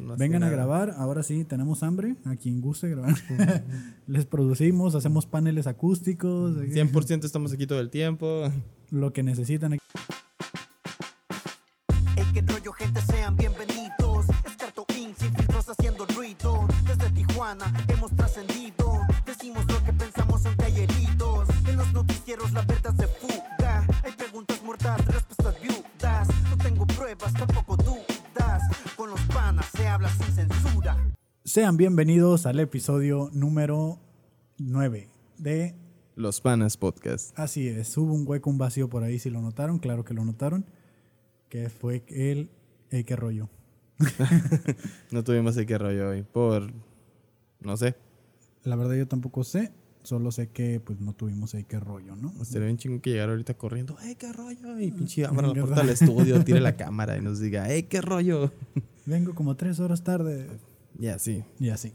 Más Vengan a grabar, ahora sí, tenemos hambre, a quien guste grabar. Les producimos, hacemos paneles acústicos, 100% estamos aquí todo el tiempo. lo que necesitan. Hey, Sean bienvenidos al episodio número 9 de Los Panas Podcast. Así es, hubo un hueco, un vacío por ahí, si lo notaron, claro que lo notaron, que fue el el que rollo. No tuvimos el que rollo hoy por. No sé. La verdad yo tampoco sé, solo sé que pues no tuvimos el que rollo, ¿no? Sería bien chingo que llegara ahorita corriendo. ¡Ey, qué rollo! Y pinche abra la puerta del estudio, tire la cámara y nos diga, ¡Ey, qué rollo! Vengo como tres horas tarde Ya, sí. y así.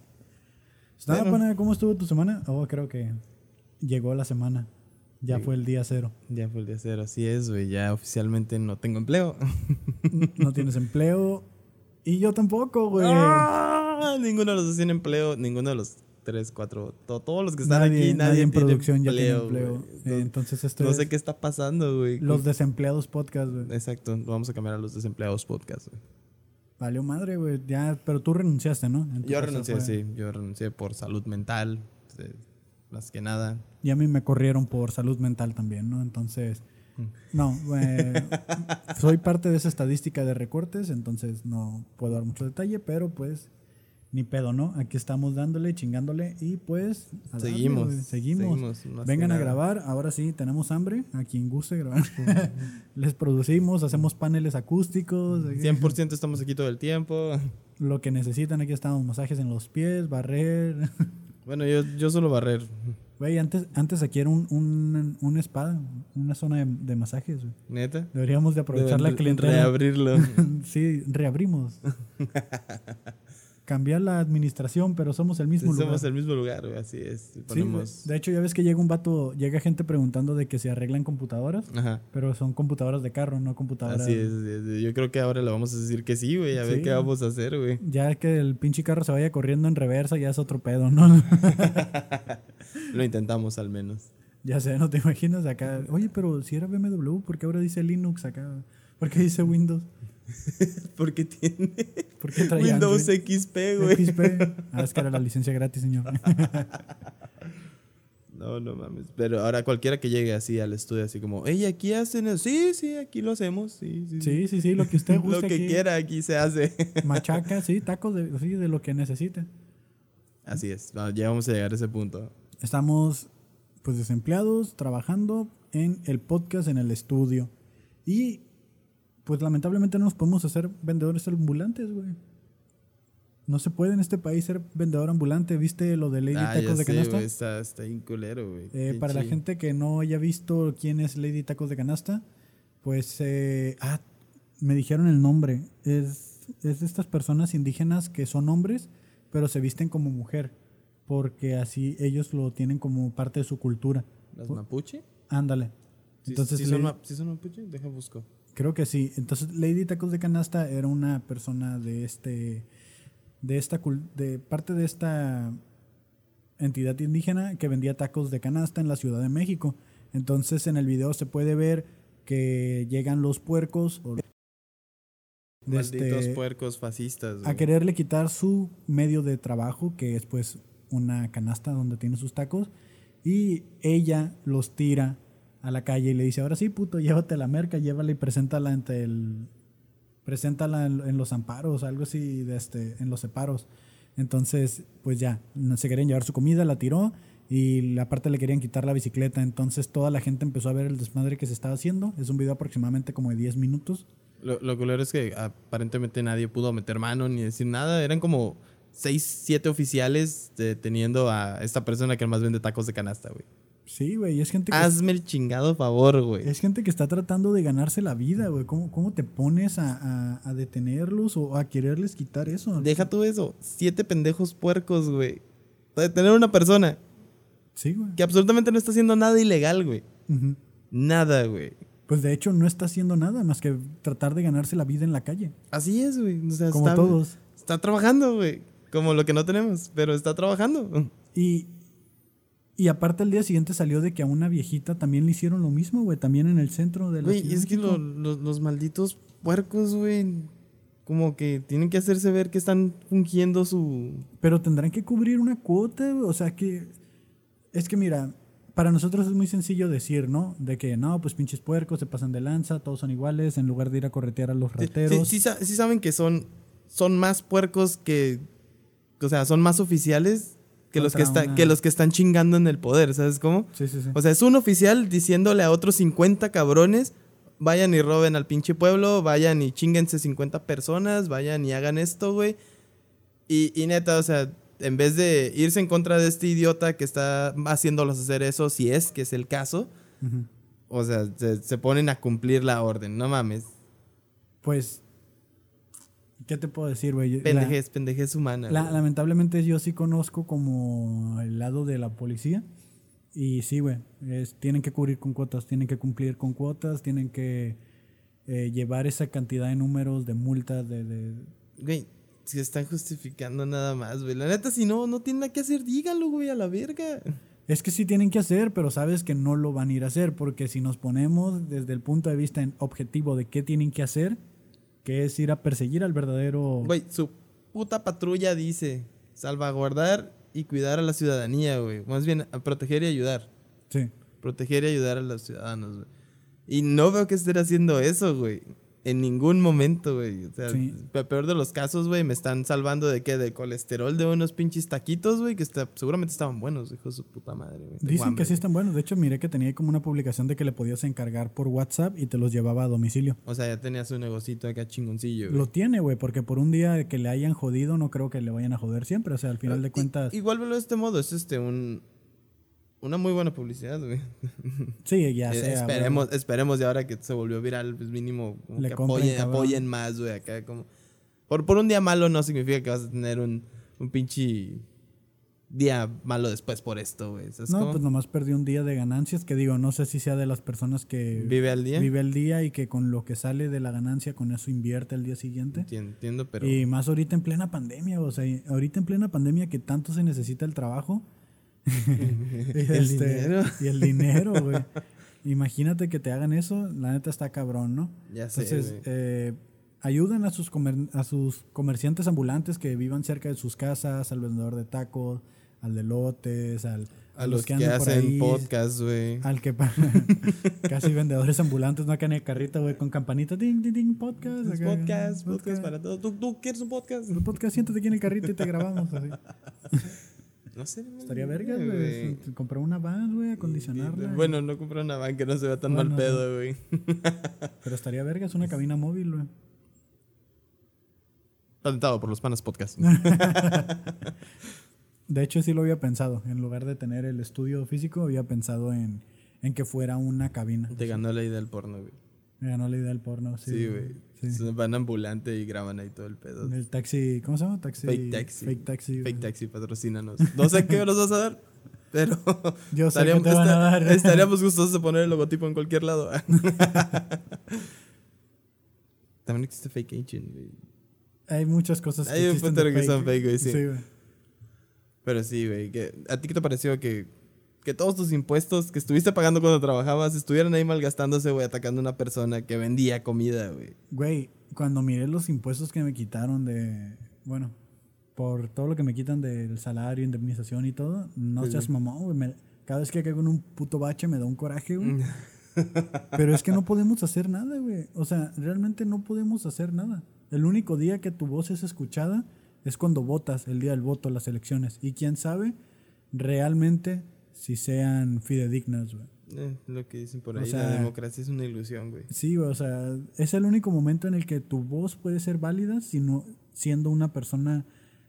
Estaba, Bueno. pana, ¿Cómo estuvo tu semana? Oh, creo que llegó la semana. Ya Sí. fue el día cero. Ya fue el día cero. Así es, güey. Ya oficialmente no tengo empleo. No tienes empleo. Y yo tampoco, güey. ¡Ah! Ninguno de los dos tiene empleo. Ninguno de los tres, cuatro. to- todos los que están nadie, aquí, nadie, en tiene producción ya tiene empleo, güey. Eh, Entonces, Entonces esto no es sé qué está pasando, güey. los desempleados podcast, güey. Exacto. Vamos a cambiar a los desempleados podcast, güey. Valió madre, güey. Ya, pero tú renunciaste, ¿no? Yo renuncié, fue- sí. Yo renuncié por salud mental. eh, Más que nada. Y a mí me corrieron por salud mental también, ¿no? Entonces, Mm. no, eh, soy parte de esa estadística de recortes, entonces no puedo dar mucho detalle, pero pues ni pedo, ¿no? Aquí estamos dándole, chingándole y pues darle, Seguimos, seguimos. Vengan a grabar, ahora sí, tenemos hambre, a quien guste grabar. Les producimos, hacemos paneles acústicos, 100% estamos aquí todo el tiempo. lo que necesitan, aquí estamos, masajes en los pies, barrer. Bueno, yo, yo solo barrer. Güey, antes, antes aquí era un, un, un spa, una zona de, de masajes. ¿Neta? Deberíamos de aprovechar la clientela. Reabrirlo. sí, reabrimos. Cambiar la administración, pero somos el mismo Somos lugar. el mismo lugar, güey. Así es. Sí, de hecho, ya ves que llega un vato, llega gente preguntando de que se arreglan computadoras, Ajá. pero son computadoras de carro, no computadoras. Así es. Yo creo que ahora le vamos a decir que sí, güey. A ver qué vamos a hacer, güey. Ya que el pinche carro se vaya corriendo en reversa, ya es otro pedo, ¿no? Lo intentamos al menos. ya sé, no te imaginas acá. Oye, pero si era BMW, ¿por qué ahora dice Linux acá? ¿Por qué dice Windows? Porque tiene ¿Por qué trae Windows Android? XP, güey. XP. Ah, es que era la licencia gratis, señor. No, no mames. Pero ahora cualquiera que llegue así al estudio, así como, ey, aquí hacen eso. Sí, sí, aquí lo hacemos. Sí, sí. Sí, sí, sí, lo que usted guste Lo que aquí. quiera aquí se hace. Machaca, sí, tacos de, sí, de lo que necesite. Así es. Va, Ya vamos a llegar a ese punto. Estamos pues desempleados, trabajando en el podcast, en el estudio. Y pues lamentablemente no nos podemos hacer vendedores ambulantes, güey. No se puede en este país ser vendedor ambulante. ¿Viste lo de Lady ah, Tacos de sé, Canasta? Está, está bien culero, güey. Eh, para la gente que no haya visto quién es Lady Tacos de Canasta, pues, eh, ah, me dijeron el nombre. Es, es de estas personas indígenas que son hombres, pero se visten como mujer, porque así ellos lo tienen como parte de su cultura. ¿Las mapuche? Ándale. Sí, Entonces, ¿sí son, le- ma- ¿sí son mapuche? Deja busco. Creo que sí. Entonces, Lady Tacos de Canasta era una persona de este, de esta, de parte de esta entidad indígena que vendía tacos de canasta en la Ciudad de México. Entonces, en el video se puede ver que llegan los puercos o- Malditos este, puercos fascistas, a quererle quitar su medio de trabajo, que es pues una canasta donde tiene sus tacos, y ella los tira a la calle y le dice, ahora sí, puto, llévate la merca, llévala y preséntala ante el... Preséntala en, en los amparos, algo así, de este, en los separos. Entonces, pues ya, se querían llevar su comida, la tiró y aparte le querían quitar la bicicleta. Entonces toda la gente empezó a ver el desmadre que se estaba haciendo. Es un video aproximadamente como de 10 minutos. Lo, lo culero es que aparentemente nadie pudo meter mano ni decir nada. Eran como seis, siete oficiales deteniendo a esta persona que más vende tacos de canasta, güey. Sí, güey, es gente que... Hazme el chingado favor, güey. Es gente que está tratando de ganarse la vida, güey. ¿Cómo, cómo te pones a, a- a detenerlos o a quererles quitar eso? Deja todo eso. Siete pendejos puercos, güey. De tener una persona Sí, güey. que absolutamente no está haciendo nada ilegal, güey. Nada, güey. Pues de hecho no está haciendo nada más que tratar de ganarse la vida en la calle. Así es, güey. O sea, Como está, todos. está trabajando, güey. Como lo que no tenemos, pero está trabajando. Y, y aparte al día siguiente salió de que a una viejita también le hicieron lo mismo, güey, también en el centro de la Güey, es que México. lo- lo- los malditos puercos, güey, como que tienen que hacerse ver que están fungiendo su... Pero tendrán que cubrir una cuota, güey, o sea que... Es que mira, para nosotros es muy sencillo decir, ¿no? De que no, pues pinches puercos se pasan de lanza, todos son iguales, en lugar de ir a corretear a los Sí, rateros. sí, sí sa- sí saben que son, son más puercos que... O sea, son más oficiales que los que, Contra está- una- que los que están chingando en el poder, ¿sabes cómo? sí, sí. sí. O sea, es un oficial diciéndole a otros 50 cabrones, vayan y roben al pinche pueblo, vayan y chinguense 50 personas, vayan y hagan esto, güey. Y, y neta, o sea, en vez de irse en contra de este idiota que está haciéndolos hacer eso, si es que es el caso, o sea, se, se ponen a cumplir la orden, no mames. Pues, ¿qué te puedo decir, güey? La- Pendejez, pendejez humana. La- lamentablemente yo sí conozco como el lado de la policía. Y sí, güey, es- tienen que cubrir con cuotas, tienen que cumplir con cuotas, tienen que eh, llevar esa cantidad de números de multas, de, de- Güey, se están justificando nada más, güey. La neta, si no, no tienen nada que hacer, dígalo, güey, a la verga. Es que sí tienen que hacer, pero sabes que no lo van a ir a hacer, porque si nos ponemos desde el punto de vista en objetivo de qué tienen que hacer, que es ir a perseguir al verdadero... Güey, su puta patrulla dice salvaguardar y cuidar a la ciudadanía, güey. Más bien, a proteger y ayudar. Sí. Proteger y ayudar a los ciudadanos, güey. Y no veo que estén haciendo eso, güey. En ningún momento, güey. O sea, Sí. peor de los casos, güey, me están salvando de qué? De colesterol de unos pinches taquitos, güey, que está- seguramente estaban buenos, hijo de su puta madre, güey. Dicen que sí están buenos. De hecho, miré que tenía como una publicación de que le podías encargar por WhatsApp y te los llevaba a domicilio. O sea, ya tenía su negocito acá chingoncillo, güey. Lo tiene, güey, porque por un día que le hayan jodido, no creo que le vayan a joder siempre. O sea, al final de cuentas, Igual velo de este modo, es este un una muy buena publicidad, güey. sí, ya Eh, sea. güey. esperemos, esperemos de ahora que se volvió viral, pues mínimo como Le que apoyen, cabrón. apoyen más, güey, acá como por, por un día malo no significa que vas a tener un, un pinche día malo después por esto, güey. ¿sabes No, cómo? pues nomás perdí un día de ganancias, que digo, no sé si sea de las personas que vive al día. vive el día y que con lo que sale de la ganancia, con eso invierte el día siguiente. Entiendo, entiendo, pero Y más ahorita en plena pandemia, o sea, ahorita en plena pandemia que tanto se necesita el trabajo. Y El dinero. Y el dinero, güey. Imagínate que te hagan eso, la neta está cabrón, ¿no? ya sé, Entonces, eh, ayuden a sus, comer- a sus comerciantes ambulantes que vivan cerca de sus casas, al vendedor de tacos, al de lotes, al, a los que, por hacen ahí, podcast, güey. Al que casi vendedores ambulantes, no acá en el carrito, güey, con campanita, ding, ding, ding, podcast. Acá, podcast, podcast para todos. ¿Tú, tú quieres un podcast? El podcast, siéntate aquí en el carrito y te grabamos. así. No sé. Estaría verga, güey. Comprar una van, güey, acondicionarla. Bueno, no compré una van que no se vea tan mal pedo, güey. Pero estaría verga, es una cabina móvil, güey. Patentado por los panas podcast. De hecho, sí lo había pensado. En lugar de tener el estudio físico, había pensado en, en que fuera una cabina. Te ganó la idea del porno, güey. Me ganó la idea del porno, sí. Sí, güey. Sí. Van ambulante y graban ahí todo el pedo. El taxi, ¿cómo se llama? Taxi, Fake taxi. Fake taxi. güey. Fake taxi, patrocínanos. No sé qué nos vas a dar, pero Yo sé estaríamos, que te van a dar. estaríamos gustosos de poner el logotipo en cualquier lado. También existe Fake Agent, güey. Hay muchas cosas Hay un existen de que son fake, güey, sí. güey. Pero sí, güey. que- ¿A ti qué te pareció que, que todos tus impuestos que estuviste pagando cuando trabajabas estuvieran ahí malgastándose, güey, atacando a una persona que vendía comida, güey? Güey, cuando miré los impuestos que me quitaron de. Bueno, por todo lo que me quitan del salario, indemnización y todo, no seas mamón, güey. me- Cada vez que caigo en un puto bache me da un coraje, güey. Pero es que no podemos hacer nada, güey. O sea, realmente no podemos hacer nada. El único día que tu voz es escuchada es cuando votas, el día del voto, las elecciones. Y quién sabe realmente si sean fidedignas, güey. Eh, lo que dicen por O ahí, sea- la democracia es una ilusión, güey. Sí, o sea, es el único momento en el que tu voz puede ser válida sino siendo una persona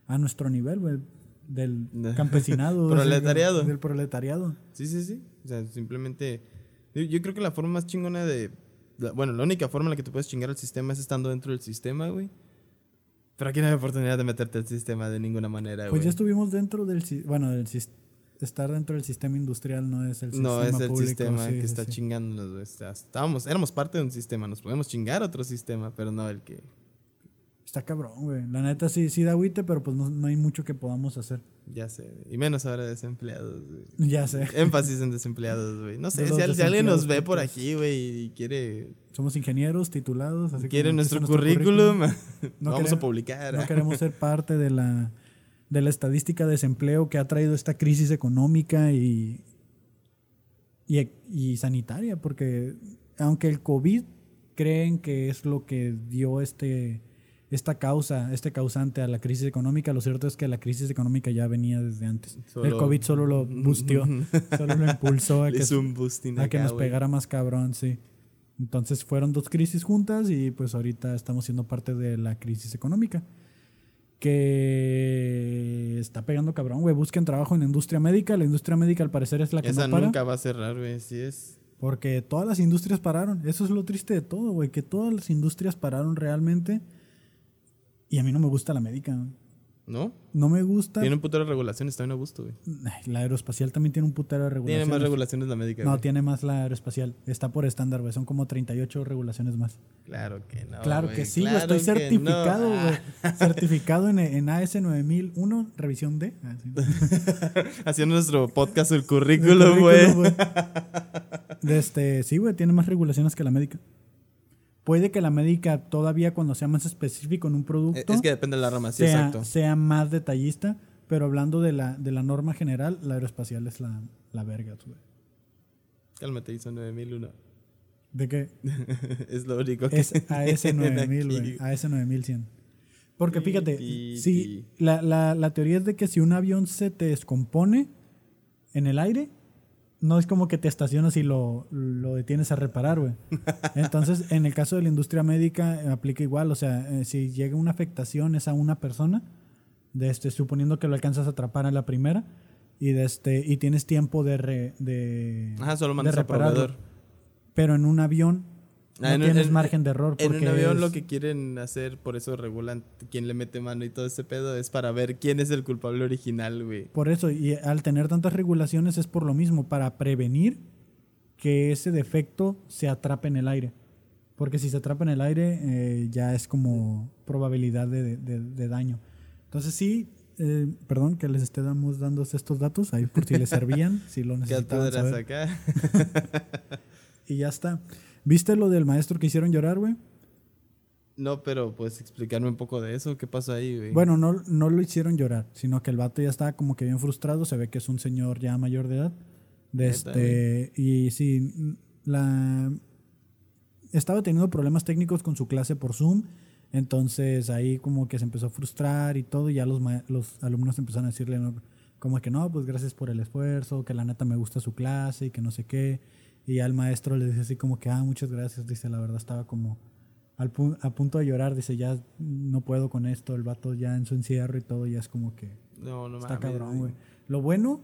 a nuestro nivel, güey, del campesinado. Proletariado. Del proletariado. Sí, sí, sí. O sea, simplemente. Yo, yo creo que la forma más chingona de. bueno, la única forma en la que te puedes chingar al sistema es estando dentro del sistema, güey. Pero aquí no hay oportunidad de meterte al sistema de ninguna manera, güey. Pues ya estuvimos dentro del, bueno, del sis- estar dentro del sistema industrial no es el sistema no es el público, sistema sí, que sí, está sí. chingándonos, estábamos, éramos parte de un sistema, nos podemos chingar a otro sistema, pero no el que. Está cabrón, güey. La neta sí, sí da agüite, pero pues no, no hay mucho que podamos hacer. Ya sé. Y menos ahora desempleados, güey. Ya sé. Énfasis en desempleados, güey. No sé, si, alguien nos ve por podcast. aquí, güey, y quiere, Somos ingenieros titulados, así quiere nuestro, currículum, No vamos queremos- a publicar. No queremos ser parte de la, de la estadística de desempleo que ha traído esta crisis económica y, y, y sanitaria, porque aunque el COVID creen que es lo que dio este, esta causa, este causante a la crisis económica, lo cierto es que la crisis económica ya venía desde antes. el COVID solo lo busteó, solo lo impulsó a que, a que nos pegara más cabrón, sí. Entonces fueron dos crisis juntas y pues ahorita estamos siendo parte de la crisis económica. Que está pegando cabrón, güey. Busquen trabajo en la industria médica. La industria médica al parecer es la que Esa no para. nunca va a cerrar, güey, sí es. Porque todas las industrias pararon. Eso es lo triste de todo, güey. Que todas las industrias pararon realmente. Y a mí no me gusta la médica. güey. ¿No? No me gusta. Tiene un putero de regulaciones, está bien a gusto, güey. La aeroespacial también tiene un putero de Tiene regulaciones. más regulaciones la médica, No, güey. tiene más la aeroespacial. Está por estándar, güey. Son como 38 regulaciones más. Claro que no. Claro güey, que sí, güey. claro Estoy que certificado, no. güey. Ah, Certificado en, en AS 9001, revisión D. Ah, sí. Haciendo nuestro podcast el El currículum, güey. currículum, De este, sí, güey, tiene más regulaciones que la médica. Puede que la médica todavía cuando sea más específico en un producto Es que depende de la rama, sí, sea, exacto. sea más detallista, pero hablando de la, de la norma general, la aeroespacial es la, la verga, güey. Cálmate, hizo 9001. ¿De qué? es lo único que Es AS tienen 9000, aquí. güey. AS 9100. Porque fíjate, si la, la, la teoría es de que si un avión se te descompone en el aire, no es como que te estacionas y lo, lo detienes a reparar, güey. Entonces, en el caso de la industria médica, aplica igual. O sea, eh, si llega una afectación es a una persona, de este, suponiendo que lo alcanzas a atrapar a la primera, y, de este, y tienes tiempo de, re- de, Ajá, solo de mandas a repararlo. proveedor. Pero en un avión no en tienes en- margen de error. En porque un avión es- lo que quieren hacer, por eso regulan quién le mete mano y todo ese pedo, es para ver quién es el culpable original, güey. Por eso, y al tener tantas regulaciones es por lo mismo, para prevenir que ese defecto se atrape en el aire. Porque si se atrapa en el aire, eh, ya es como probabilidad de, de- de daño. Entonces sí, eh, perdón que les esté damos dando estos datos, ahí por si les servían, si lo ¿Qué necesitaban saber. acá? Y ya está. ¿Viste lo del maestro que hicieron llorar, güey? No, pero puedes explicarme un poco de eso, ¿qué pasó ahí, güey? Bueno, no, no lo hicieron llorar, sino que el vato ya estaba como que bien frustrado. Se ve que es un señor ya mayor de edad. De este, y sí, la estaba teniendo problemas técnicos con su clase por Zoom. Entonces ahí como que se empezó a frustrar y todo. Y ya los, los alumnos empezaron a decirle ¿no? como que no, pues gracias por el esfuerzo, que la neta me gusta su clase y que no sé qué. Y ya el maestro le dice así como que, ah, muchas gracias. Dice, la verdad estaba como al pu- a punto de llorar. Dice, ya no puedo con esto. El vato ya en su encierro y todo, ya es como que no, no está cabrón, güey. Lo bueno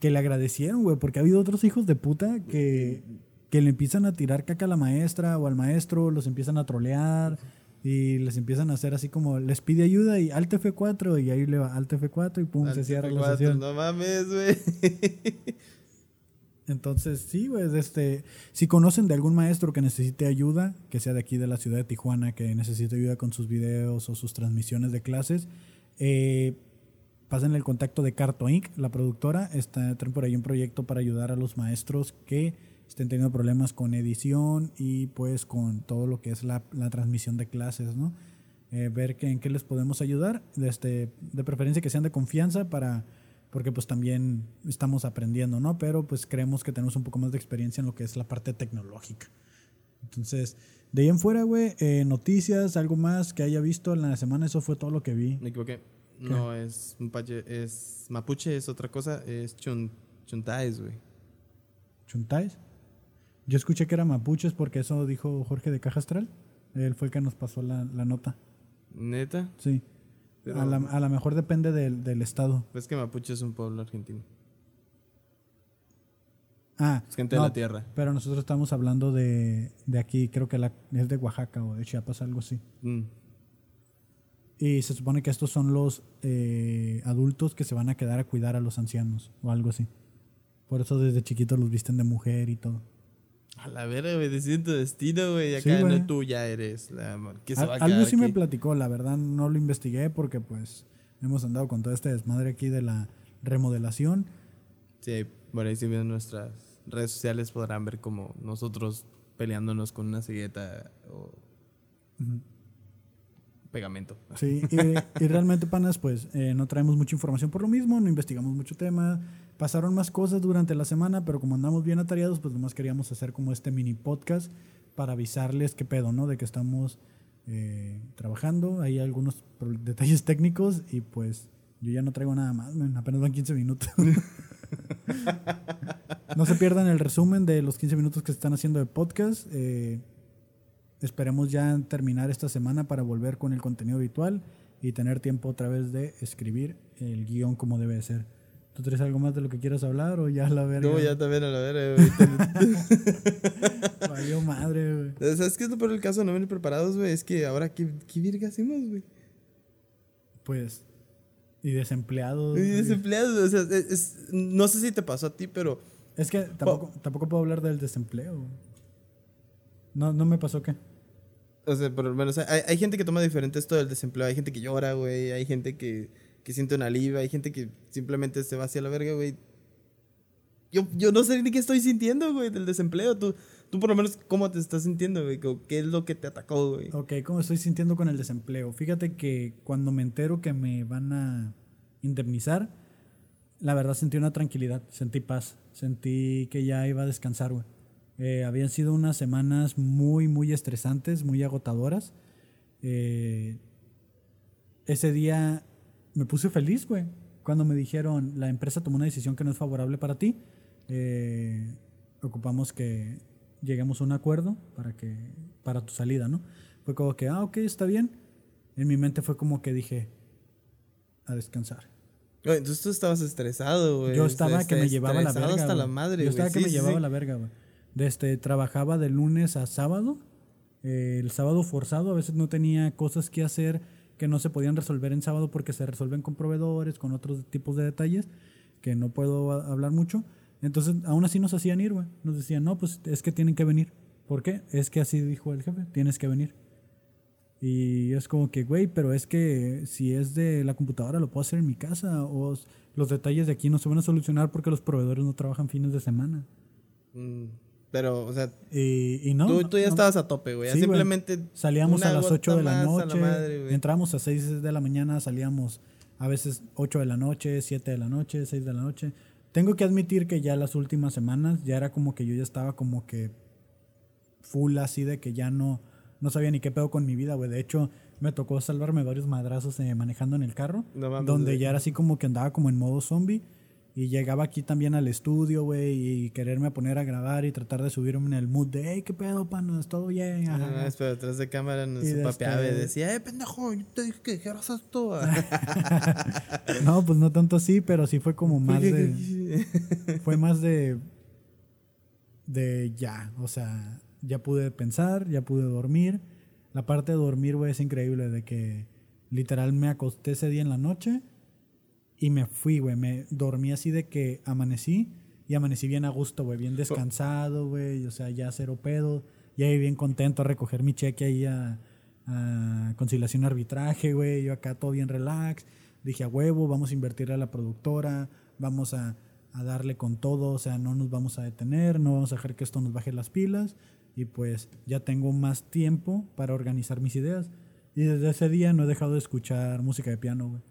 que le agradecieron, güey, porque ha habido otros hijos de puta que, que le empiezan a tirar caca a la maestra o al maestro, los empiezan a trolear y les empiezan a hacer así como, les pide ayuda y Alt F4 y ahí le va Alt F4 y pum, se cierra la TF4, sesión. No mames, güey. Entonces, sí, güey, este, si conocen de algún maestro que necesite ayuda, que sea de aquí de la ciudad de Tijuana, que necesite ayuda con sus videos o sus transmisiones de clases, eh, pasen el contacto de Carto Inc., la productora. Está, por ahí un proyecto para ayudar a los maestros que estén teniendo problemas con edición y pues con todo lo que es la, la transmisión de clases, ¿no? Eh, ver que, en qué les podemos ayudar, de, este, de preferencia que sean de confianza para porque pues también estamos aprendiendo, ¿no? Pero pues creemos que tenemos un poco más de experiencia en lo que es la parte tecnológica. Entonces, de ahí en fuera, güey, eh, noticias, algo más que haya visto en la semana, eso fue todo lo que vi. Me equivoqué. No es es mapuche, es otra cosa, es chun, chuntais, güey. ¿Chuntais? Yo escuché que era mapuches porque eso dijo Jorge de Caja Astral. Él fue el que nos pasó la, la nota. Neta, Sí. Pero- A, la, a la mejor depende del, del estado. pues que mapuche es un pueblo argentino. Ah, Es gente de la tierra. Pero nosotros estamos hablando de, de aquí, creo que la, es de Oaxaca o de Chiapas, algo así. Mm. Y se supone que estos son los eh, adultos que se van a quedar a cuidar a los ancianos o algo así. Por eso desde chiquitos los visten de mujer y todo. A la verga, güey, decide tu destino, güey. Sí, acá güey. no tú ya eres la que se Al- va a algo sí me platicó, la verdad no lo investigué porque pues hemos andado con todo este desmadre aquí de la remodelación. Sí, por ahí si ven nuestras redes sociales podrán ver como nosotros peleándonos con una cegueta o pegamento. Sí, y, realmente, panas, pues eh, no traemos mucha información por lo mismo, no investigamos mucho tema. Pasaron más cosas durante la semana, pero como andamos bien atareados, pues nomás queríamos hacer como este mini podcast para avisarles qué pedo, ¿no? De que estamos eh, trabajando. Hay algunos detalles técnicos y pues yo ya no traigo nada más, apenas van 15 minutos. no se pierdan el resumen de los 15 minutos que se están haciendo de podcast. eh, Esperemos ya terminar esta semana para volver con el contenido habitual y tener tiempo otra vez de escribir el guion como debe de ser. ¿Tú traes algo más de lo que quieras hablar o ya la verga? No, ya también a la verga, güey. Valió madre, güey. ¿Sabes qué es lo peor del caso? No venir preparados, güey. Es que ahora, ¿qué, qué virga hacemos, güey? Pues. Y desempleados. Y güey. Desempleados, o sea, es- es- no sé si te pasó a ti, pero Es que tampoco, tampoco puedo hablar del desempleo. No, no me pasó qué. O sea, por lo menos hay, hay gente que toma diferente esto del desempleo. Hay gente que llora, güey. Hay gente que, que siente un alivio. Hay gente que simplemente se va hacia la verga, güey. Yo, yo no sé ni qué estoy sintiendo, güey, del desempleo. Tú, tú por lo menos, ¿cómo te estás sintiendo, güey? ¿Qué es lo que te atacó, güey? Ok, ¿cómo estoy sintiendo con el desempleo? Fíjate que cuando me entero que me van a indemnizar, la verdad sentí una tranquilidad, sentí paz, sentí que ya iba a descansar, güey. Eh, habían sido unas semanas muy, muy estresantes, muy agotadoras. Eh, ese día me puse feliz, güey, cuando me dijeron, la empresa tomó una decisión que no es favorable para ti. Eh, ocupamos que lleguemos a un acuerdo para que para tu salida, ¿no? Fue como que, ah, ok, está bien. En mi mente fue como que dije, a descansar. Entonces tú estabas estresado, güey. Yo estaba Est- que me llevaba la verga. hasta la güey. madre, Yo estaba que me llevaba la verga, güey. Desde trabajaba de lunes a sábado. eh, el sábado forzado, a veces no tenía cosas que hacer que no se podían resolver en sábado porque se resuelven con proveedores, con otros tipos de detalles que no puedo hablar mucho. Entonces, aún así nos hacían ir, güey. Nos decían, no, pues es que tienen que venir. ¿Por qué? Es que así dijo el jefe, tienes que venir. Y es como que, güey, pero es que si es de la computadora lo puedo hacer en mi casa o los detalles de aquí no se van a solucionar porque los proveedores no trabajan fines de semana. Mm, Pero, o sea, Y, y no. tú, tú ya no. estabas a tope, güey. Sí, güey. Simplemente. Salíamos a las gota 8 de la noche, madre, güey. entramos a 6 de la mañana, salíamos a veces 8 de la noche, 7 de la noche, 6 de la noche. Tengo que admitir que ya las últimas semanas ya era como que yo ya estaba como que full así de que ya no, no sabía ni qué pedo con mi vida, güey. De hecho, me tocó salvarme varios madrazos eh, manejando en el carro, No mames, donde güey. ya era así como que andaba como en modo zombie. Y llegaba aquí también al estudio, güey, y quererme poner a grabar y tratar de subirme en el mood de, hey, qué pedo, panos, todo bien. Ajá. Ah, pero detrás de cámara nos Y papeaba y decía, eh, pendejo, yo te dije que dijeras esto. No, pues no tanto así, pero sí fue como más de. Fue más de. De ya. O sea, ya pude pensar, ya pude dormir. La parte de dormir, güey, es increíble. De que literal me acosté ese día en la noche y me fui, güey. Me dormí así de que amanecí y amanecí bien a gusto, güey. Bien descansado, güey. O sea, ya cero pedo. Ya bien contento a recoger mi cheque ahí a, conciliación arbitraje, güey. Yo acá todo bien relax. Dije a huevo, vamos a invertir a la productora, vamos a, a darle con todo, o sea, no nos vamos a detener, no vamos a dejar que esto nos baje las pilas. Y pues ya tengo más tiempo para organizar mis ideas. Y desde ese día no he dejado de escuchar música de piano, güey.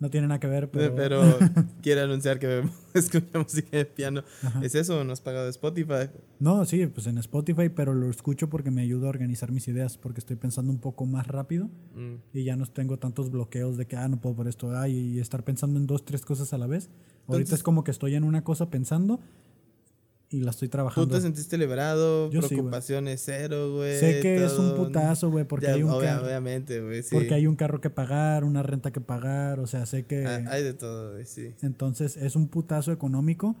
No tiene nada que ver, pero... Pero, quiere anunciar que escucha música de piano. ¿Es eso? ¿No has pagado Spotify? No, sí, pues en Spotify, pero lo escucho porque me ayuda a organizar mis ideas, porque estoy pensando un poco más rápido Mm. y ya no tengo tantos bloqueos de que, ah, no puedo por esto, ah, y estar pensando en dos, tres cosas a la vez. Ahorita es como que estoy en una cosa pensando y la estoy ¿Tú trabajando. te sentiste liberado? Yo sí, güey. preocupaciones cero, güey. Sé que es un putazo, güey, porque, Ya, hay un carro, Obviamente, güey, sí. porque hay un carro que pagar, una renta que pagar, o sea, sé que... Ah, hay de todo, güey, sí. Entonces es un putazo económico,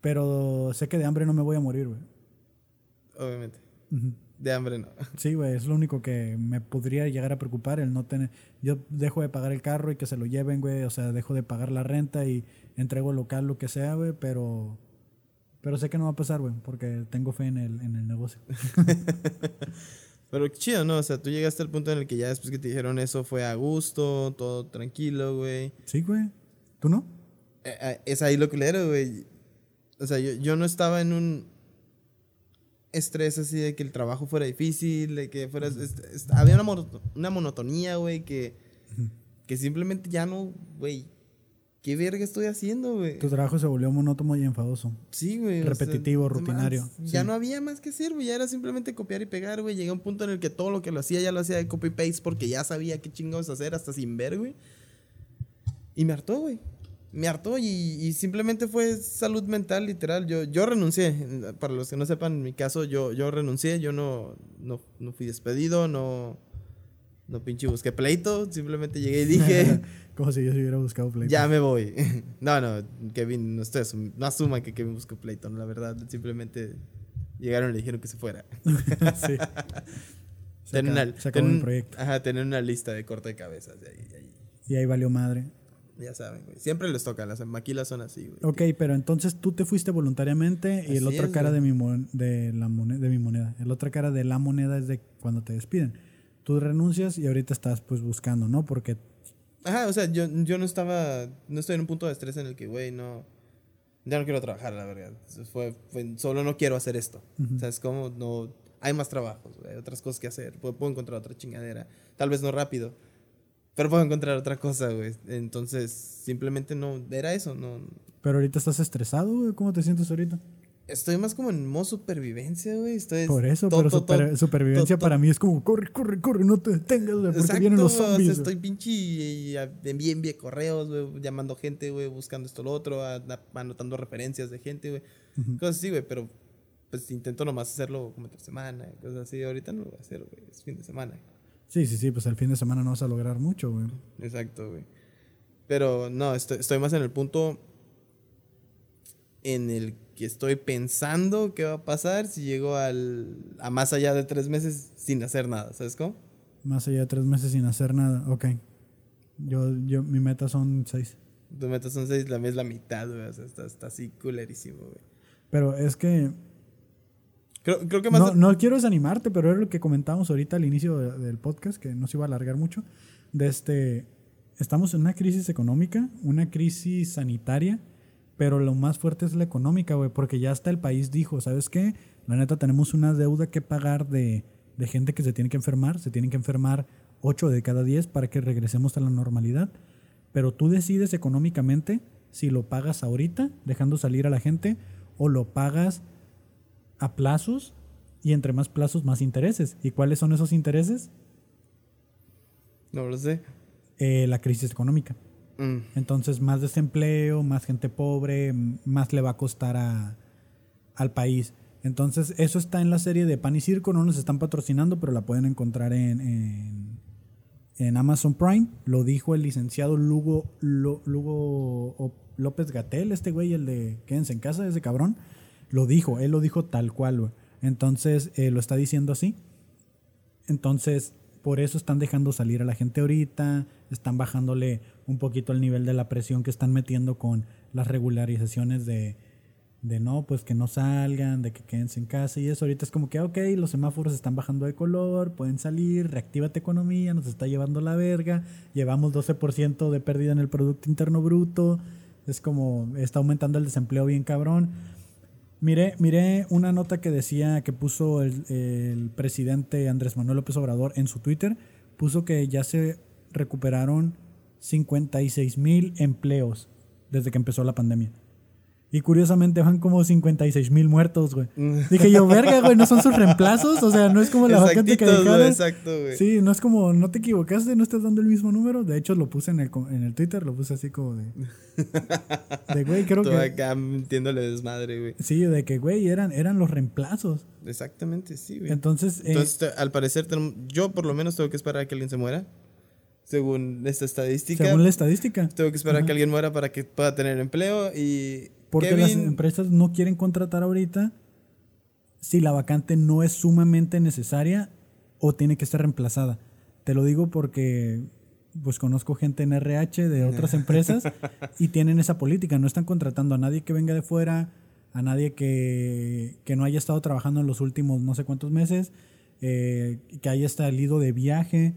pero sé que de hambre no me voy a morir, güey. Obviamente. De hambre no. Sí, güey, es lo único que me podría llegar a preocupar, el no tener... Yo dejo de pagar el carro y que se lo lleven, güey, o sea, dejo de pagar la renta y entrego local, lo que sea, güey, pero Pero sé que no va a pasar, güey, porque tengo fe en el, en el negocio. Pero qué chido, ¿no? O sea, tú llegaste al punto en el que ya después que te dijeron eso fue a gusto, todo tranquilo, güey. Sí, güey. ¿Tú no? Eh, eh, Es ahí lo culero, güey. O sea, yo, yo no estaba en un estrés así de que el trabajo fuera difícil, de que fuera... había una, una monotonía, güey, que, que simplemente ya no, güey. ¿Qué verga estoy haciendo, güey? Tu trabajo se volvió monótono y enfadoso. Sí, güey. o sea, Repetitivo, rutinario, Ya sí. no había más que hacer, güey. Ya era simplemente copiar y pegar, güey. Llegué a un punto en el que todo lo que lo hacía ya lo hacía de copy-paste porque ya sabía qué chingados hacer hasta sin ver, güey. Y me hartó, güey. Me hartó y, y simplemente fue salud mental, literal. Yo, yo renuncié. Para los que no sepan, en mi caso, yo, yo renuncié. Yo no, no, no fui despedido, no, no pinche busqué pleito. Simplemente llegué y dije... Como si yo se hubiera buscado pleito. Ya me voy. No, no, Kevin, no, estoy asum- no asuman que Kevin buscó pleito, ¿no? la verdad. Simplemente llegaron y le dijeron que se fuera. sí. Se Tener acabó- una, se acabó tener- el proyecto. Ajá, tener una lista de corte de cabezas. ahí, ahí. Y ahí valió madre. Ya saben, güey. Siempre les toca, las maquilas son así, güey. Ok, pero entonces tú te fuiste voluntariamente y el Así otra es, cara güey. de mi, mon- de, la moneda, de mi moneda. El otra cara de la moneda es de cuando te despiden. Tú renuncias y ahorita estás pues buscando, ¿no? Porque Ajá, o sea, yo, yo no estaba, no estoy en un punto de estrés en el que, güey, no, ya no quiero trabajar, la verdad. Fue, fue- solo no quiero hacer esto. O sea, es como, no, hay más trabajos, hay otras cosas que hacer. Puedo, puedo encontrar otra chingadera. Tal vez no rápido, pero puedo encontrar otra cosa, güey. Entonces, simplemente no, era eso, no. Pero ahorita estás estresado, güey. ¿Cómo te sientes ahorita? Estoy más como en modo supervivencia, güey. Estoy Por eso, pero super- supervivencia to- to- para mí es como corre, corre, corre, no te detengas, güey, porque Exacto, vienen los o sea, zombies. estoy pinche y, envié correos, güey, llamando gente, güey, buscando esto, lo otro, a- a- anotando referencias de gente, güey. Cosas así, güey, pero pues intento nomás hacerlo como entre semana, cosas así. Ahorita no lo voy a hacer, güey, es fin de semana. Sí, sí, sí, pues el fin de semana no vas a lograr mucho, güey. Exacto, güey. Pero no, estoy, estoy más en el punto en el que estoy pensando qué va a pasar si llego al, a más allá de tres meses sin hacer nada, ¿sabes cómo? Más allá de tres meses sin hacer nada, ok. Yo, yo, mi meta son seis. Tu meta son seis, la mía es la mitad, güey, o sea, está, está así culerísimo, güey. Pero es que Creo, creo que más... no, no quiero desanimarte, pero era lo que comentábamos ahorita al inicio de- del podcast, que no se iba a alargar mucho. De este, estamos en una crisis económica, una crisis sanitaria, pero lo más fuerte es la económica, güey, porque ya hasta el país dijo, ¿sabes qué? La neta tenemos una deuda que pagar de, de gente que se tiene que enfermar, se tienen que enfermar 8 de cada 10 para que regresemos a la normalidad, pero tú decides económicamente si lo pagas ahorita, dejando salir a la gente, o lo pagas a plazos y entre más plazos más intereses. ¿Y cuáles son esos intereses? No lo sé. Eh, la crisis económica. Mm, Entonces más desempleo, más gente pobre, más le va a costar a- al país. Entonces eso está en la serie de Pan y Circo, no nos están patrocinando, pero la pueden encontrar en, en, Amazon Prime. Lo dijo el licenciado Lugo, Lugo López Gatel, este güey, el de Quédense en casa, ese cabrón. Lo dijo, él lo dijo tal cual. Entonces eh, lo está diciendo así. Entonces, por eso están dejando salir a la gente ahorita, están bajándole un poquito el nivel de la presión que están metiendo con las regularizaciones de, de no, pues que no salgan, de que quédense en casa y eso. Ahorita es como que, ok, los semáforos están bajando de color, pueden salir, reactívate economía, nos está llevando la verga, llevamos 12% de pérdida en el Producto Interno Bruto, es como, está aumentando el desempleo bien cabrón. Miré, miré una nota que decía que puso el, el presidente Andrés Manuel López Obrador en su Twitter. Puso que ya se recuperaron 56 mil empleos desde que empezó la pandemia. Y curiosamente van como 56 mil muertos, güey. Dije yo, verga, güey, ¿no son sus reemplazos? O sea, no es como la vacante que dejaron. exacto, güey. Sí, no es como, no te equivocaste, no estás dando el mismo número. De hecho, lo puse en el, en el Twitter, lo puse así como de... De, güey, creo Tú que... acá mintiéndole desmadre, güey. Sí, de que, güey, eran, eran los reemplazos. Exactamente, sí, güey. Entonces, eh, Entonces, al parecer, yo por lo menos tengo que esperar a que alguien se muera. Según esta estadística, según la estadística, tengo que esperar a que alguien muera para que pueda tener empleo. Y porque las empresas no quieren contratar ahorita si la vacante no es sumamente necesaria o tiene que ser reemplazada. Te lo digo porque pues conozco gente en RH de otras empresas y tienen esa política, no están contratando a nadie que venga de fuera, a nadie que, que no haya estado trabajando en los últimos no sé cuántos meses, eh, que haya salido de viaje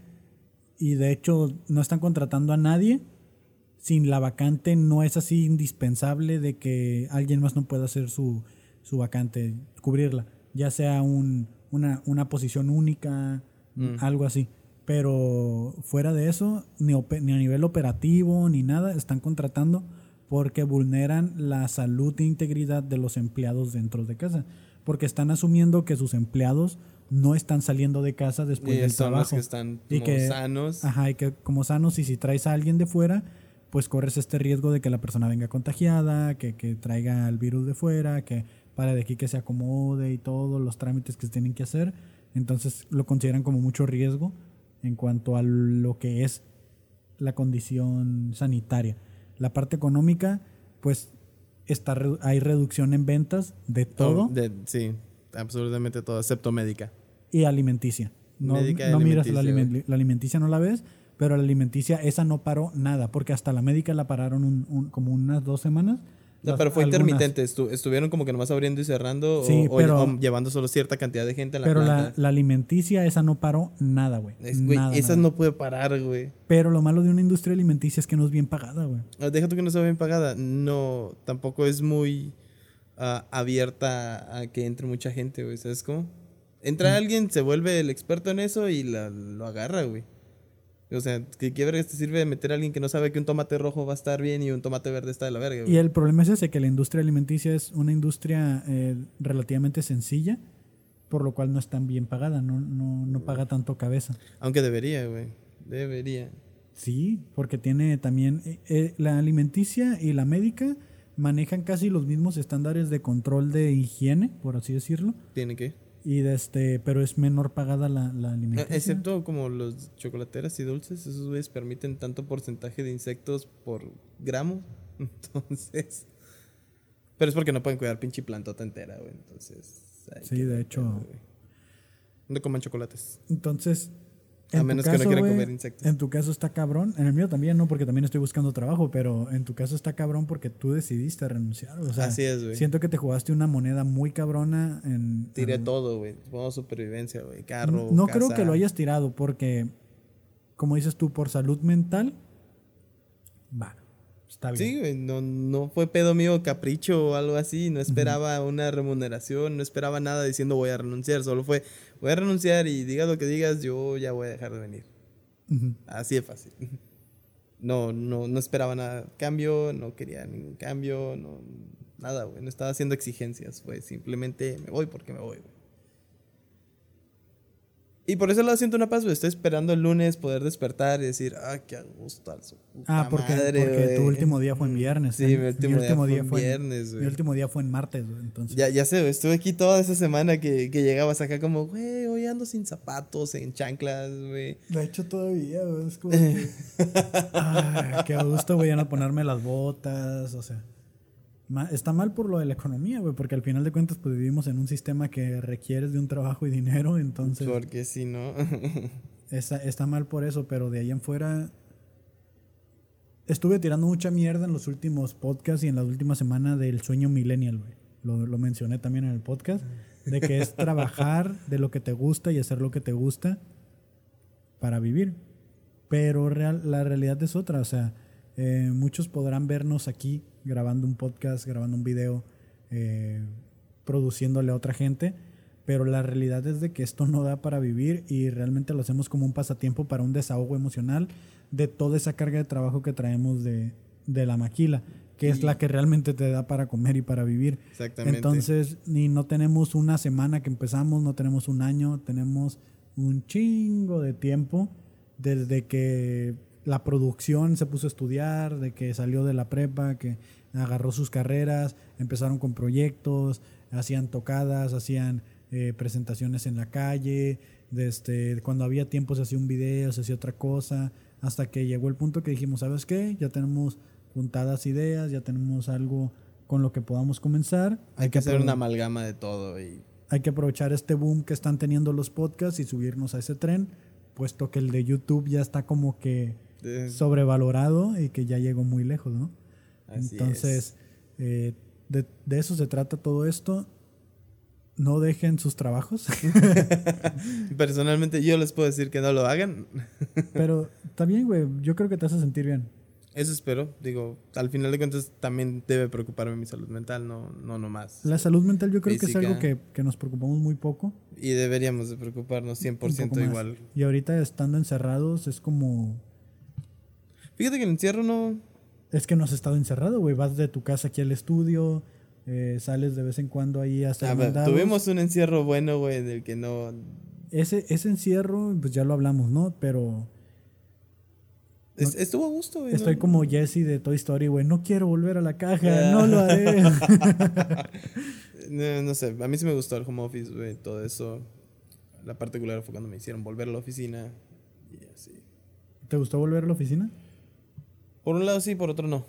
y de hecho no están contratando a nadie sin la vacante no es así indispensable de que alguien más no pueda hacer su, su vacante, cubrirla, ya sea un, una, una posición única, Mm. algo así. Pero fuera de eso, ni, ni a nivel operativo ni nada, están contratando porque vulneran la salud e integridad de los empleados dentro de casa. Porque están asumiendo que sus empleados no están saliendo de casa después Y del son trabajo. los que están Y que- sanos. Ajá, y que como sanos, y si traes a alguien de fuera, pues corres este riesgo de que la persona venga contagiada, que, que traiga el virus de fuera, que para de aquí que se acomode y todos los trámites que se tienen que hacer. Entonces lo consideran como mucho riesgo en cuanto a lo que es la condición sanitaria. La parte económica, pues está hay reducción en ventas de todo De- sí, absolutamente todo, excepto médica. y alimenticia. No, Médica no miras la alimenticia, no la ves, pero la alimenticia, esa no paró nada, porque hasta la médica la pararon un- un- como unas dos semanas. No, pero fue algunas. intermitente. estu- estuvieron como que nomás abriendo y cerrando. Sí, o, pero- o llevando solo cierta cantidad de gente a la Pero la, alimenticia, esa no paró nada, güey. Es, esa no puede parar, güey. Pero lo malo de una industria alimenticia es que no es bien pagada, güey. Ah, Deja tú que no sea bien pagada. No, tampoco es muy ah, abierta a que entre mucha gente, güey. ¿Sabes cómo? Entra alguien, se vuelve el experto en eso y la- lo agarra, güey. O sea, ¿qué, qué verga te sirve de meter a alguien que no sabe que un tomate rojo va a estar bien y un tomate verde está de la verga, Y güey? el problema es ese, que la industria alimenticia es una industria eh, relativamente sencilla, por lo cual no es tan bien pagada, no, no, no paga tanto cabeza. Aunque debería, güey. Debería. Sí, porque tiene también eh, eh, la alimenticia y la médica manejan casi los mismos estándares de control de higiene, por así decirlo, Tiene que. Y de este, pero es menor pagada la, la alimenticia. Excepto como los chocolateras y dulces, esos güeyes permiten tanto porcentaje de insectos por gramo. Entonces. Pero es porque no pueden cuidar pinche plantota entera, güey. Entonces. Sí, de hecho. No coman chocolates. Entonces, A menos que no quieran güey, comer insectos. En tu caso está cabrón, en el mío también no, porque también estoy buscando trabajo, pero en tu caso está cabrón porque tú decidiste renunciar. O sea, Así es, güey. siento que te jugaste una moneda muy cabrona en... Tiré en- todo, güey. Modo supervivencia, güey. Carro. No creo casa. que lo hayas tirado porque, como dices tú, por salud mental, va, está bien. Sí, güey. No, no fue pedo mío, capricho o algo así. No esperaba una remuneración, no esperaba nada diciendo voy a renunciar. Solo fue voy a renunciar y digas lo que digas, yo ya voy a dejar de venir. Así de fácil. No, no, no esperaba nada cambio, no quería ningún cambio, no, nada, güey. No estaba haciendo exigencias, güey. Simplemente me voy porque me voy, güey. Y por eso lo siento una paz, güey. Estoy esperando el lunes poder despertar y decir, ah, qué a gusto, Ah, porque, madre, porque tu güey". último día fue en viernes. Sí, en- mi último, día, fue en viernes, Mi último día fue en martes, güey, entonces. Ya, ya sé, güey. Estuve aquí toda esa semana que, que llegabas acá como, güey, hoy ando sin zapatos, en chanclas, güey. De hecho, todavía, güey, es como que... Ay, qué gusto, güey, ya no ponerme las botas, o sea... Está mal por lo de la economía, güey, porque al final de cuentas pues vivimos en un sistema que requieres de un trabajo y dinero, entonces Porque si no... está, está mal por eso, pero de ahí en fuera estuve tirando mucha mierda en los últimos podcasts y en la última semana del sueño millennial, güey. Lo, lo mencioné también en el podcast, de que es trabajar de lo que te gusta y hacer lo que te gusta para vivir. Pero real, la realidad es otra, o sea, eh, muchos podrán vernos aquí grabando un podcast, grabando un video, eh, produciéndole a otra gente, pero la realidad es de que esto no da para vivir y realmente lo hacemos como un pasatiempo para un desahogo emocional de toda esa carga de trabajo que traemos de, de la maquila, que es la que realmente te da para comer y para vivir. Exactamente. Entonces, ni no tenemos una semana que empezamos, no tenemos un año, tenemos un chingo de tiempo desde que la producción se puso a estudiar, de que salió de la prepa, que agarró sus carreras, empezaron con proyectos, hacían tocadas, hacían eh, presentaciones en la calle, desde cuando había tiempo se hacía un video, se hacía otra cosa, hasta que llegó el punto que dijimos, ¿sabes qué? Ya tenemos juntadas ideas, ya tenemos algo con lo que podamos comenzar. Hay que hacer una amalgama de todo y hay que aprovechar este boom que están teniendo los podcasts y subirnos a ese tren, puesto que el de YouTube ya está como que es- sobrevalorado y que ya llegó muy lejos, ¿no? Así Entonces, eh, de, de eso se trata todo esto. No dejen sus trabajos. Personalmente yo les puedo decir que no lo hagan. Pero bien, güey. Yo creo que te hace sentir bien. Eso espero. Digo, al final de cuentas también debe preocuparme mi salud mental, no, no nomás. La salud mental yo creo que es algo que, que nos preocupamos muy poco. Y deberíamos de preocuparnos un poco 100% más. igual. Y ahorita estando encerrados es como... Fíjate que el encierro no... Es que no has estado encerrado, güey. Vas de tu casa aquí al estudio, eh, sales de vez en cuando ahí a hacer A ver, mandados. tuvimos un encierro bueno, güey, del que no... Ese, ese encierro, pues ya lo hablamos, ¿no? Pero es- estuvo a gusto, güey. estoy ¿no? como Jesse de Toy Story, güey. No quiero volver a la caja, Ah. no lo haré. No, no sé, a mí sí me gustó el home office, güey, todo eso. La parte culera fue cuando me hicieron volver a la oficina y así. ¿Te gustó volver a la oficina? Por un lado sí, por otro no.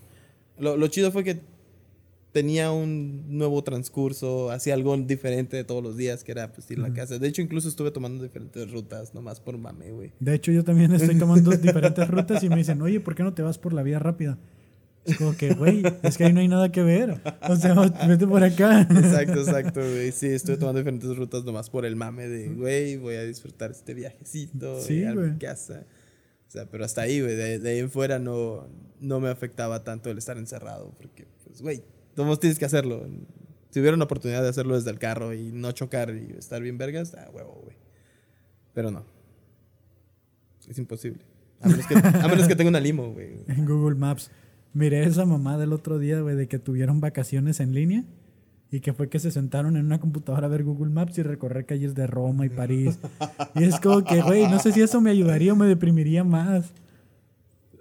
Lo, lo chido fue que tenía un nuevo transcurso, hacía algo diferente de todos los días, que era pues ir a la casa. De hecho, incluso estuve tomando diferentes rutas, nomás por mame, güey. De hecho, yo también estoy tomando diferentes rutas y me dicen, oye, ¿por qué no te vas por la vía rápida? Es como que, güey, es que ahí no hay nada que ver. O sea, vete por acá. Exacto, exacto, güey. Sí, estuve tomando diferentes rutas nomás por el mame de, güey, voy a disfrutar este viajecito, Sí, a mi güey. casa. Sea, pero hasta ahí, güey, de, de ahí en fuera no, no me afectaba tanto el estar encerrado, porque, pues, güey, todos tienes que hacerlo. Si hubiera una oportunidad de hacerlo desde el carro y no chocar y estar bien vergas, ah, huevo, güey. Pero no. Es imposible. A menos que, a menos que tenga una limo, güey. En Google Maps. Miré esa mamada el otro día, güey, de que tuvieron vacaciones en línea y que fue que se sentaron en una computadora a ver Google Maps y recorrer calles de Roma y París. Y es como que, güey, no sé si eso me ayudaría o me deprimiría más.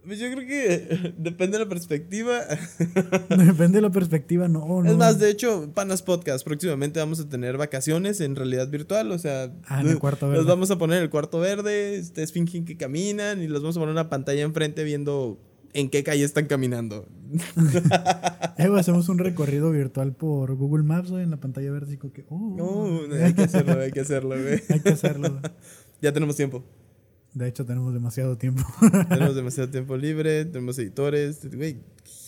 Pues yo creo que depende de la perspectiva. Depende de la perspectiva, no, no. Es más, de hecho, Panas Podcast, próximamente vamos a tener vacaciones en realidad virtual, o sea, Ah, en el cuarto los verde. vamos a poner en el cuarto verde, ustedes fingen que caminan y los vamos a poner una pantalla enfrente viendo en qué calle están caminando. Eh, hacemos un recorrido virtual por Google Maps, güey, en la pantalla verde. Que, oh, No, hay que hacerlo, hay que hacerlo, güey. hay que hacerlo. Ya tenemos tiempo. De hecho, tenemos demasiado tiempo. Tenemos demasiado tiempo libre, tenemos editores. Güey,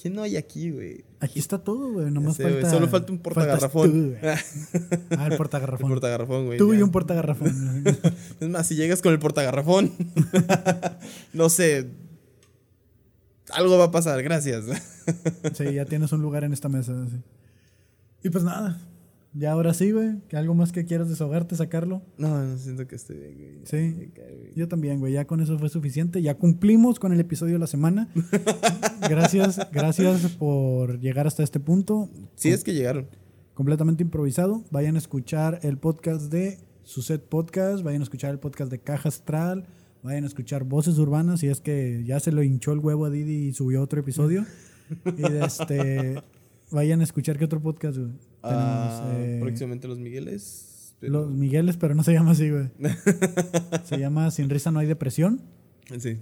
¿qué no hay aquí, güey? Aquí está todo, güey. Nomás sé, falta. solo falta un portagarrafón. Ah, el El portagarrafón. güey. Tú y un portagarrafón. Es más, si llegas con el portagarrafón, no sé, algo va a pasar, gracias. sí, ya tienes un lugar en esta mesa. sí. Y pues nada. Ya ahora sí, güey. Que algo más que quieras desahogarte, sacarlo. No, no siento que esté bien, güey. Sí. Cae. Yo también, güey. Ya con eso fue suficiente. Ya cumplimos con el episodio de la semana. Gracias, gracias por llegar hasta este punto. Sí, es que llegaron. completamente improvisado. Vayan a escuchar el podcast de Suset Podcast, vayan a escuchar el podcast de Caja Astral, vayan a escuchar Voces Urbanas, si es que ya se lo hinchó el huevo a Didi y subió otro episodio. y de este, vayan a escuchar qué otro podcast, güey. Ah, Tenemos, eh, próximamente los Migueles. pero- Los Migueles, pero no se llama así, güey. se llama Sin Risa No Hay Depresión. Sí.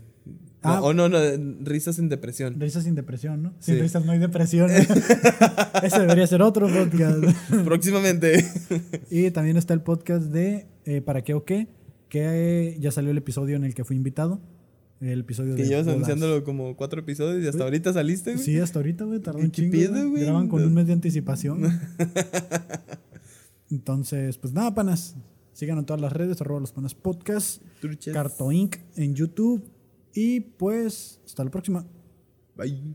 Ah. No, oh, no, no, risas en depresión. Risas sin depresión, ¿no? Sin Sí. risas no hay depresión. Ese debería ser otro podcast. próximamente. Y también está el podcast de eh, ¿Para qué o qué? Que ya salió el episodio en el que fui invitado. El episodio que de llevas bodas. anunciándolo como cuatro episodios y hasta ahorita saliste, güey. Sí, hasta ahorita, güey. Tardó ¿Qué un chingo. güey. Graban con No. un mes de anticipación. Entonces, pues nada, panas. Síganos en todas las redes, arroba los panas podcast. Carto Inc. en YouTube. Y pues, hasta la próxima. Bye.